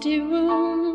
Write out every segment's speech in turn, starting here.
empty room.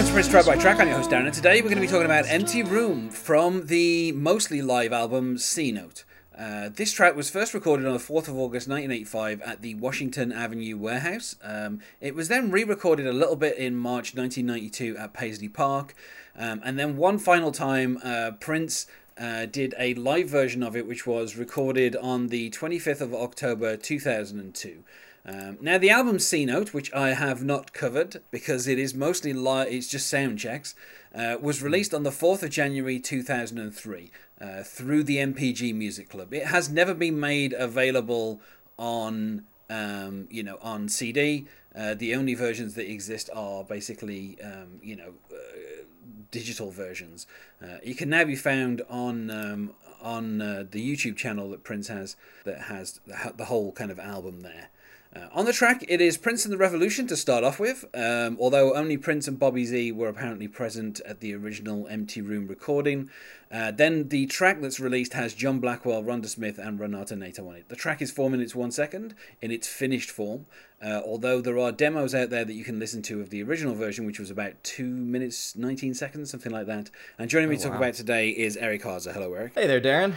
Welcome to Prince Track by Track. I'm your host Darren, and today we're going to be talking about Empty Room from the mostly live album C Note. Uh, this track was first recorded on the 4th of August 1985 at the Washington Avenue Warehouse. Um, it was then re recorded a little bit in March 1992 at Paisley Park. Um, and then one final time, uh, Prince uh, did a live version of it, which was recorded on the 25th of October 2002. Um, now the album C Note, which I have not covered because it is mostly li- it's just sound checks, uh, was released on the fourth of January two thousand and three uh, through the NPG Music Club. It has never been made available on um, you know on CD. Uh, the only versions that exist are basically um, you know uh, digital versions. Uh, it can now be found on um, on uh, the YouTube channel that Prince has that has the, the whole kind of album there. Uh, on the track, it is Prince and the Revolution to start off with, um, although only Prince and Bobby Z were apparently present at the original Empty Room recording. Uh, then the track that's released has John Blackwell, Rhonda Smith, and Renato Neto on it. The track is 4 minutes 1 second in its finished form, uh, although there are demos out there that you can listen to of the original version, which was about 2 minutes 19 seconds, something like that. And joining me to talk about today is Eric Harzer. Hello, Eric. Hey there, Darren.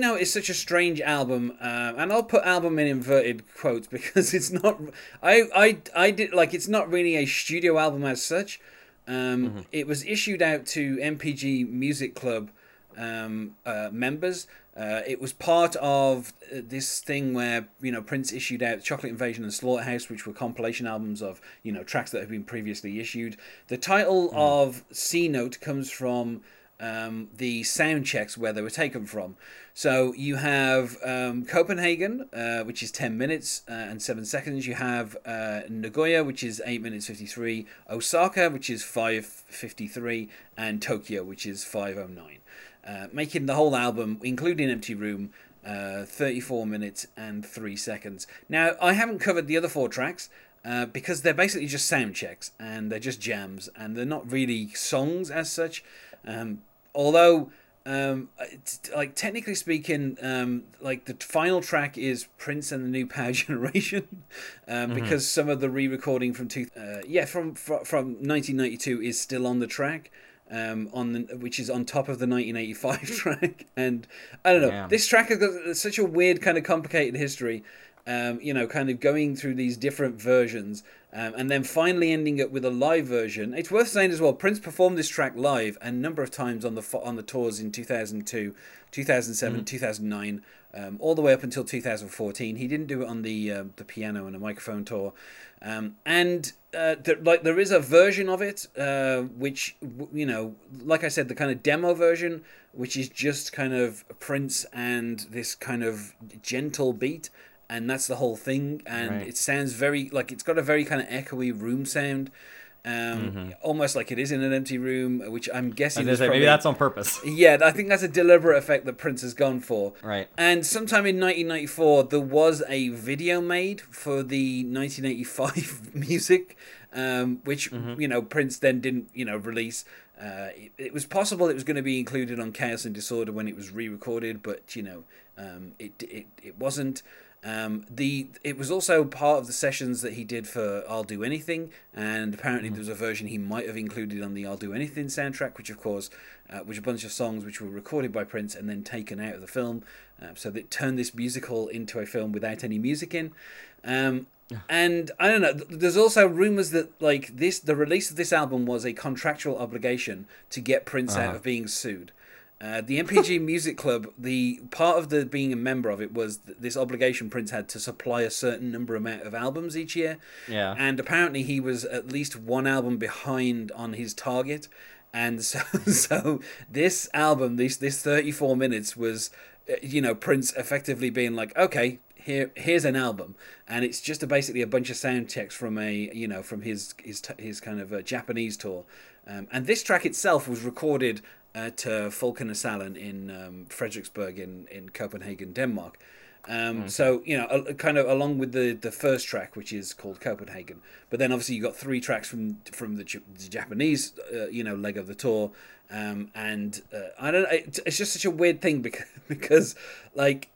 Note is such a strange album, uh, and I'll put album in inverted quotes because it's not. I I I did like it's not really a studio album as such. Um, It was issued out to NPG Music Club um, uh, members. Uh, it was part of uh, this thing where you know Prince issued out Chocolate Invasion and Slaughterhouse, which were compilation albums of you know tracks that have been previously issued. The title of C Note comes from um, the sound checks where they were taken from. So you have um, Copenhagen, uh, which is 10 minutes uh, and 7 seconds. You have uh, Nagoya, which is 8 minutes 53. Osaka, which is 5.53. And Tokyo, which is 5.09. Uh, making the whole album, including Empty Room, uh, 34 minutes and 3 seconds. Now, I haven't covered the other four tracks. Uh, because they're basically just sound checks and they're just jams and they're not really songs as such. Um, although um, like technically speaking, um, like the final track is Prince and the New Power Generation, um, because some of the re-recording from two, uh, yeah, from, from from 1992 is still on the track. Um, on the, which is on top of the 1985 track, and I don't know. Yeah. This track has got such a weird kind of complicated history. Um, you know, kind of going through these different versions, um, and then finally ending up with a live version. It's worth saying as well. Prince performed this track live a number of times on the on the tours in 2002, 2007, 2009, um, all the way up until 2014. He didn't do it on the uh, the piano and a microphone tour, um, and uh, there, like there is a version of it uh, which w- you know, like I said, the kind of demo version, which is just kind of Prince and this kind of gentle beat and that's the whole thing and Right. it sounds very like it's got a very kind of echoey room sound um almost like it is in an empty room which i'm guessing is say, probably, maybe that's on purpose. yeah i think that's a deliberate effect that prince has gone for. Right. and sometime in 1994 there was a video made for the 1985 music um, which you know prince then didn't you know release. Uh, it, it was possible it was going to be included on chaos and disorder when it was re-recorded but you know um, it, it, it wasn't um, the it was also part of the sessions that he did for I'll Do Anything, and apparently there was a version he might have included on the I'll Do Anything soundtrack, which of course, uh, which a bunch of songs which were recorded by Prince and then taken out of the film, uh, so that turned this musical into a film without any music in. Um, and I don't know. th- There's also rumors that like this, the release of this album was a contractual obligation to get Prince out of being sued. Uh, the NPG Music Club, the part of the being a member of it was th- this obligation Prince had to supply a certain number amount of albums each year. Yeah. And apparently he was at least one album behind on his target. And so, so this album, this this 34 minutes was, uh, you know, Prince effectively being like, okay, here here's an album, and it's just a, basically a bunch of sound checks from a you know from his his his kind of uh, Japanese tour, um, and this track itself was recorded at uh, Falkoner in um, Frederiksberg in in Copenhagen, Denmark. Um, So you know, a, kind of along with the the first track, which is called Copenhagen, but then obviously you got three tracks from from the, the Japanese, uh, you know, leg of the tour, um, and uh, I don't. It, it's just such a weird thing because because like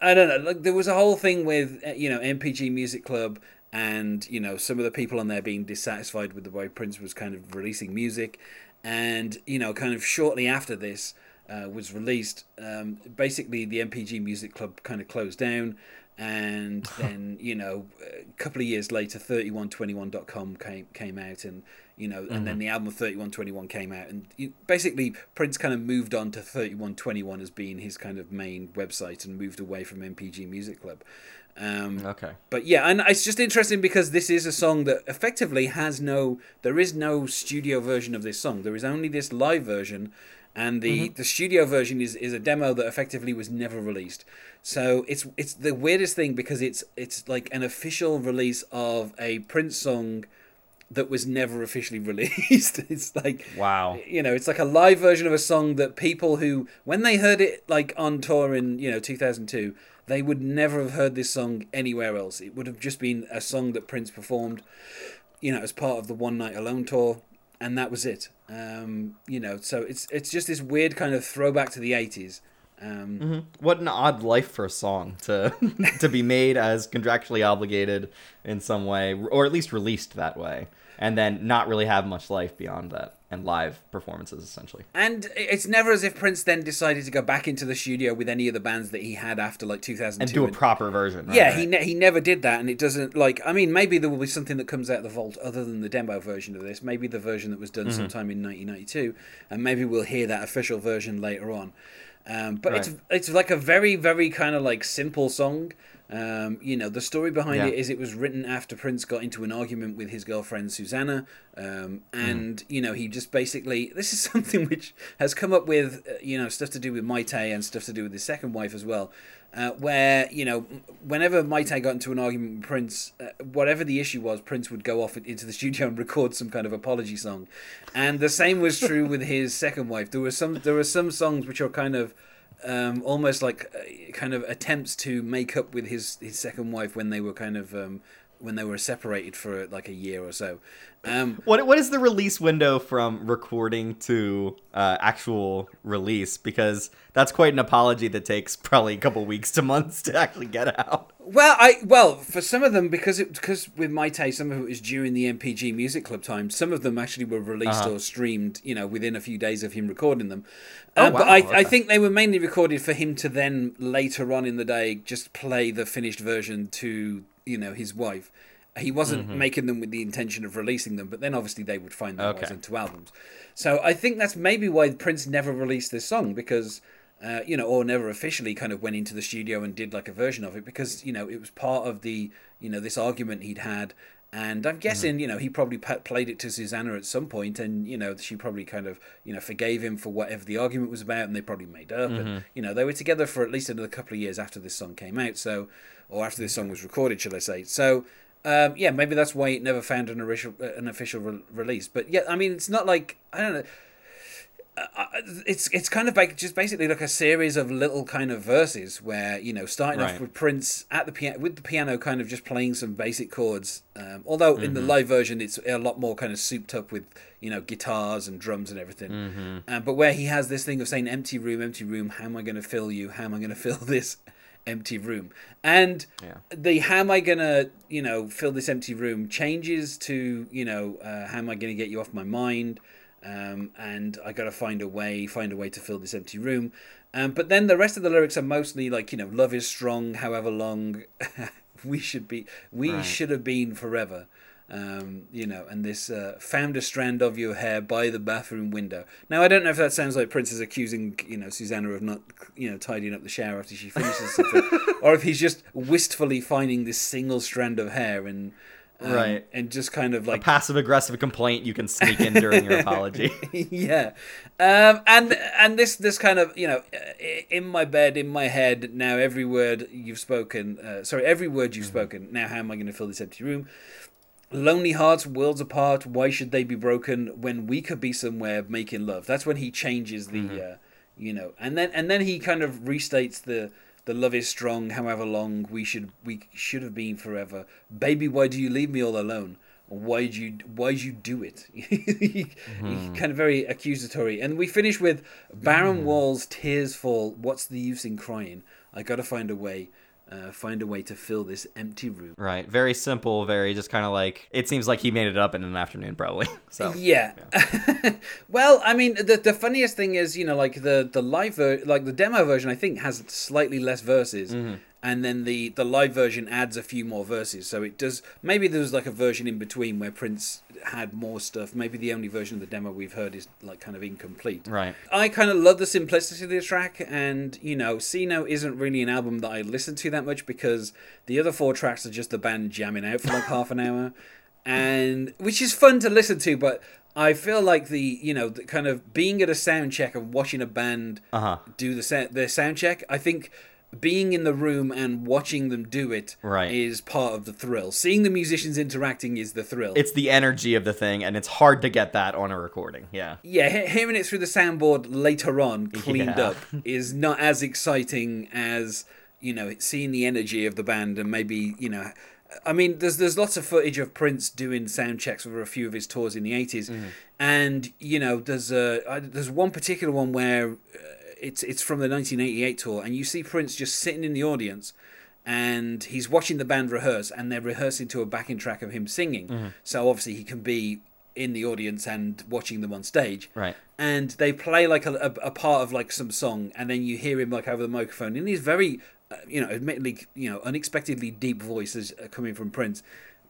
I don't know, like there was a whole thing with uh, you know NPG Music Club and you know some of the people on there being dissatisfied with the way Prince was kind of releasing music, and you know, kind of shortly after this uh, was released, um, basically the NPG Music Club kind of closed down, and then you know a couple of years later, 3121.com came came out, and you know, and then the album 3121 came out, and you, basically Prince kind of moved on to 3121 as being his kind of main website, and moved away from NPG Music Club. Um, Okay. but yeah, and it's just interesting because this is a song that effectively has no, there is no studio version of this song. There is only this live version, and the the studio version is is a demo that effectively was never released. So it's it's the weirdest thing because it's it's like an official release of a Prince song that was never officially released. it's like Wow. you know, it's like a live version of a song that people who, when they heard it like on tour in you know 2002, they would never have heard this song anywhere else. It would have just been a song that Prince performed, you know, as part of the One Night Alone tour, and that was it. Um, you know, so it's it's just this weird kind of throwback to the 80s. Um, What an odd life for a song to to be made as contractually obligated in some way, or at least released that way, and then not really have much life beyond that, and live performances essentially. And it's never as if Prince then decided to go back into the studio with any of the bands that he had after like 2002. And do a proper version. Right? Yeah, he ne- he never did that, and it doesn't like. I mean, maybe there will be something that comes out of the vault other than the demo version of this. Maybe the version that was done mm-hmm. sometime in 1992, and maybe we'll hear that official version later on. Um, but it's Right. it's like a very very kind of like simple song. Um, you know, the story behind Yeah. it is it was written after Prince got into an argument with his girlfriend Susannah, um, and you know he just basically this is something which has come up with uh, you know stuff to do with Mayte and stuff to do with his second wife as well, uh, where you know whenever Mayte got into an argument with Prince, uh, whatever the issue was, Prince would go off into the studio and record some kind of apology song, and the same was true with his second wife. There were some there were some songs which are kind of um, almost like uh, kind of attempts to make up with his his second wife when they were kind of um, when they were separated for like a year or so. Um, What what is the release window from recording to uh, actual release? Because that's quite an apology that takes probably a couple weeks to months to actually get out. well, I well for some of them because it because with my taste, some of it was during the NPG Music Club time. Some of them actually were released Uh-huh. or streamed, you know, within a few days of him recording them. Oh, Uh, But wow, I, I okay. think they were mainly recorded for him to then later on in the day just play the finished version to you know his wife. He wasn't making them with the intention of releasing them, but then obviously they would find their ways Okay. into albums. So I think that's maybe why Prince never released this song because, uh, you know, or never officially kind of went into the studio and did like a version of it because you know it was part of the you know this argument he'd had. And I'm guessing, you know, he probably played it to Susannah at some point, and you know, she probably kind of, you know, forgave him for whatever the argument was about, and they probably made up. And you know, they were together for at least another couple of years after this song came out, so, or after this song was recorded, shall I say? So, um, yeah, maybe that's why it never found an official uh, an official re- release. But yeah, I mean, it's not like I don't know. It's it's kind of like just basically like a series of little kind of verses where you know starting off with Prince at the piano with the piano kind of just playing some basic chords. Um, although in the live version it's a lot more kind of souped up with you know guitars and drums and everything. Um, but where he has this thing of saying "empty room, empty room, how am I going to fill you? How am I going to fill this empty room?" And Yeah. the "how am I going to you know fill this empty room" changes to you know uh, "how am I going to get you off my mind." Um, and I got to find a way, find a way to fill this empty room. Um, but then the rest of the lyrics are mostly like you know, love is strong, however long we should be, we Right. should have been forever. Um, you know, and this uh, found a strand of your hair by the bathroom window. Now I don't know if that sounds like Prince is accusing you know Susannah of not you know tidying up the shower after she finishes something, or if he's just wistfully finding this single strand of hair and um, Right. and just kind of like a Passive aggressive complaint you can sneak in during your apology. yeah, um, and and this this kind of you know in my bed in my head now every word you've spoken uh, sorry every word you've spoken now how am I going to fill this empty room? Lonely hearts, worlds apart. Why should they be broken when we could be somewhere making love? That's when he changes the, uh, you know, and then and then he kind of restates the the love is strong, however long we should we should have been forever. Baby, why do you leave me all alone? Why'd you why'd you do it? He mm-hmm. kind of very accusatory. And we finish with Barren mm. Wall's tears fall. What's the use in crying? I got to find a way, uh, find a way to fill this empty room. right. Very simple, very just kind of like it seems like he made it up in an afternoon probably. So Yeah. well, I mean, the the funniest thing is, you know, like the the live ver- like the demo version, I think has slightly less verses, and then the the live version adds a few more verses. So it does. Maybe there was like a version in between where Prince had more stuff. Maybe the only version of the demo we've heard is like kind of incomplete. Right. I kind of love the simplicity of the track, and you know, C Note isn't really an album that I listen to that much because the other four tracks are just the band jamming out for like half an hour, and which is fun to listen to, but I feel like the you know the kind of being at a sound check and watching a band Uh-huh. do the sa- their sound check. I think being in the room and watching them do it Right. is part of the thrill. Seeing the musicians interacting is the thrill. It's the energy of the thing and it's hard to get that on a recording. Yeah. yeah, he- hearing it through the soundboard later on, cleaned Yeah. up, is not as exciting as you know seeing the energy of the band and maybe you know. I mean, there's there's lots of footage of Prince doing sound checks for a few of his tours in the 80s, and you know there's a there's one particular one where uh, it's it's from the 1988 tour, and you see Prince just sitting in the audience, and he's watching the band rehearse, and they're rehearsing to a backing track of him singing. So obviously he can be in the audience and watching them on stage Right. and they play like a, a, a part of like some song and then you hear him like over the microphone in his very uh, you know admittedly you know unexpectedly deep voices coming from prince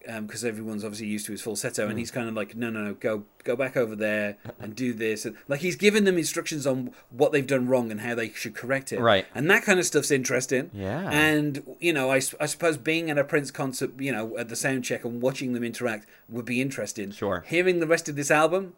because everyone's obviously used to his falsetto Hmm. and he's kind of like no no no go go back over there and do this and like he's given them instructions on what they've done wrong and how they should correct it Right. and that kind of stuff's interesting Yeah. and you know I, I suppose being at a prince concert you know at the sound check and watching them interact would be interesting Sure. hearing the rest of this album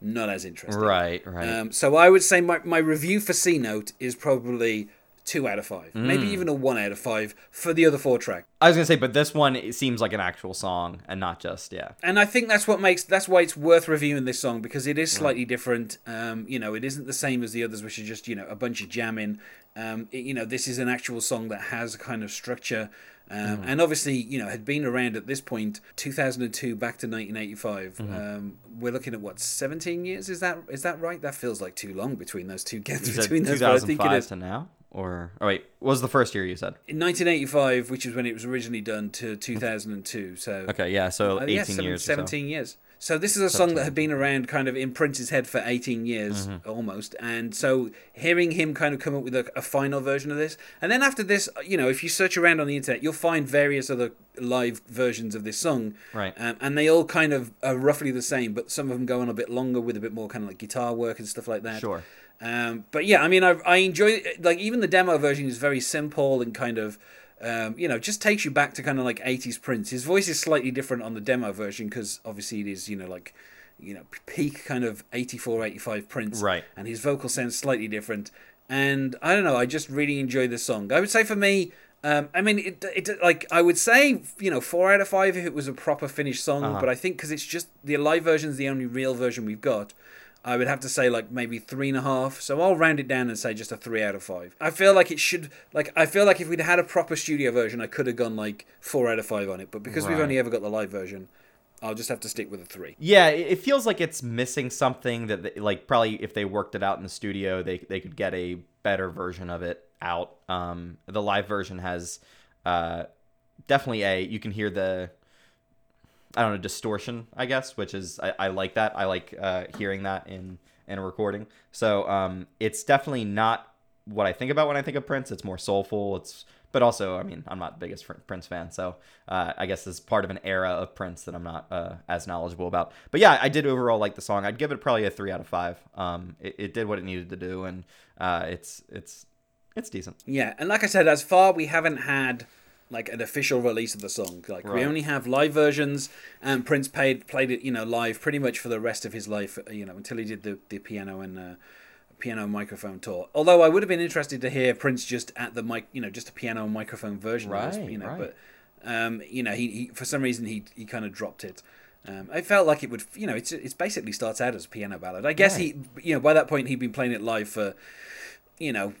not as interesting Right, right. um, so I would say my, my review for C Note is probably two out of five, maybe Mm. even a one out of five for the other four tracks. I was gonna say, but this one it seems like an actual song and not just yeah. And I think that's what makes that's why it's worth reviewing this song because it is slightly different. Um, you know, it isn't the same as the others, which are just you know a bunch of jamming. Um, it- you know, this is an actual song that has a kind of structure. Um, And obviously, you know, had been around at this point, 2002 back to 1985. Um, we're looking at what 17 years? Is that is that right? That feels like too long between those two gaps. Between those, but I think it 2005 to now, or oh wait, what was the first year you said? in 1985, which is when it was originally done, to 2002. So Okay, yeah, so uh, 18 yeah, seven- years. or so. 17 years. So this is a song that had been around kind of in Prince's head for 18 years Mm-hmm. almost. And so hearing him kind of come up with a, a final version of this. And then after this, you know, if you search around on the internet, you'll find various other live versions of this song. Right. Um, and they all kind of are roughly the same, but some of them go on a bit longer with a bit more kind of like guitar work and stuff like that. Sure. Um, but yeah, I mean, I, I enjoy like even the demo version is very simple and kind of, um, you know, just takes you back to kind of like '80s Prince. His voice is slightly different on the demo version because obviously it is, you know, like, you know, peak kind of '84, '85 Prince, Right. And his vocal sounds slightly different. And I don't know, I just really enjoy the song. I would say for me. Um, I mean, it, it like I would say, you know, four out of five if it was a proper finished song. Uh-huh. But I think because it's just the live version is the only real version we've got. I would have to say like maybe three and a half. So I'll round it down and say just a three out of five. I feel like it should like I feel like if we'd had a proper studio version, I could have gone like four out of five on it. But because we've only ever got the live version, I'll just have to stick with a three. Yeah, it it feels like it's missing something that, they, like, probably if they worked it out in the studio, they they could get a better version of it out. Um, the live version has uh, definitely a you can hear the I don't know distortion, I guess, which is I, I like that. I like uh, hearing that in in a recording. So um, it's definitely not what I think about when I think of Prince. It's more soulful. It's but also, I mean, I'm not the biggest Prince fan, so uh, I guess this is part of an era of Prince that I'm not uh, as knowledgeable about. But yeah, I did overall like the song. I'd give it probably a three out of five. Um, it, it did what it needed to do, and uh, it's it's it's decent. Yeah, and like I said, as far we haven't had like an official release of the song. Like we only have live versions, and Prince played played it, you know, live pretty much for the rest of his life, uh, you know, until he did the the piano and. Uh, piano microphone tour although i would have been interested to hear prince just at the mic you know just a piano and microphone version of this, Right, you know right. but um, you know, he, he for some reason he he kind of dropped it. Um, I felt like it would, you know, it's it's basically starts out as a piano ballad. I guess he, you know, by that point he'd been playing it live for, you know,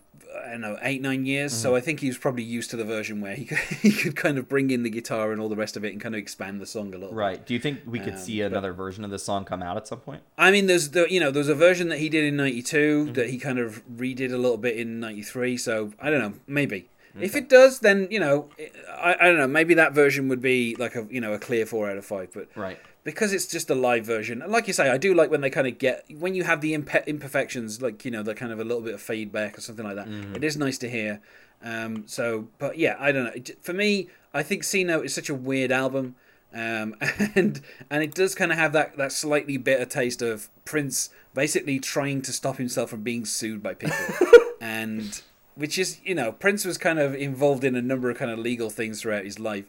I don't know, eight nine years. So I think he was probably used to the version where he could, he could kind of bring in the guitar and all the rest of it and kind of expand the song a little. bit. Right. Do you think we could Um, see another version of this song come out at some point? I mean, there's the you know there's a version that he did in '92 Mm-hmm. that he kind of redid a little bit in '93. So I don't know, maybe if it does, then you know, I, I don't know, maybe that version would be like a you know a clear four out of five. But Right. Because it's just a live version, and like you say, I do like when they kind of get when you have the impe- imperfections, like you know, the kind of a little bit of feedback or something like that. Mm-hmm. It is nice to hear. Um, so, but yeah, I don't know. For me, I think C Note is such a weird album, um, and and it does kind of have that that slightly bitter taste of Prince basically trying to stop himself from being sued by people, and which is you know Prince was kind of involved in a number of kind of legal things throughout his life.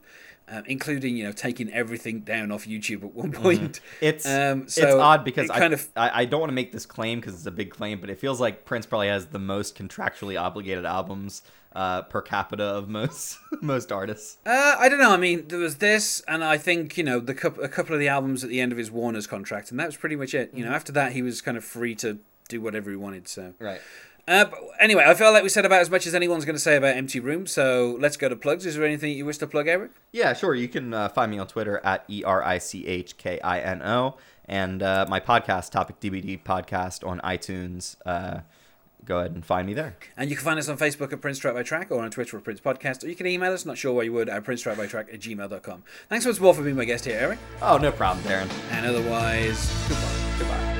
Um, including, you know, taking everything down off YouTube at one point. It's Um, it's odd because it I, kind of I I don't want to make this claim because it's a big claim, but it feels like Prince probably has the most contractually obligated albums uh, per capita of most most artists. Uh, I don't know. I mean, there was this, and I think you know the coup- a couple of the albums at the end of his Warner's contract, and that was pretty much it. You know, after that, he was kind of free to do whatever he wanted. So, Right. Uh, anyway, I feel like we said about as much as anyone's going to say about Empty Room. So let's go to plugs. Is there anything you wish to plug, Eric? Yeah, sure. You can uh, find me on Twitter at E R I C H K I N O and uh, my podcast, Topic DVD Podcast, on iTunes. Uh, go ahead and find me there. And you can find us on Facebook at Prince Track by Track or on Twitter at Prince Podcast, or you can email us, not sure why you would, at Prince Track by Track at gmail.com. Thanks once more for being my guest here, Eric. Oh, no problem, Darren. And otherwise, goodbye. Goodbye.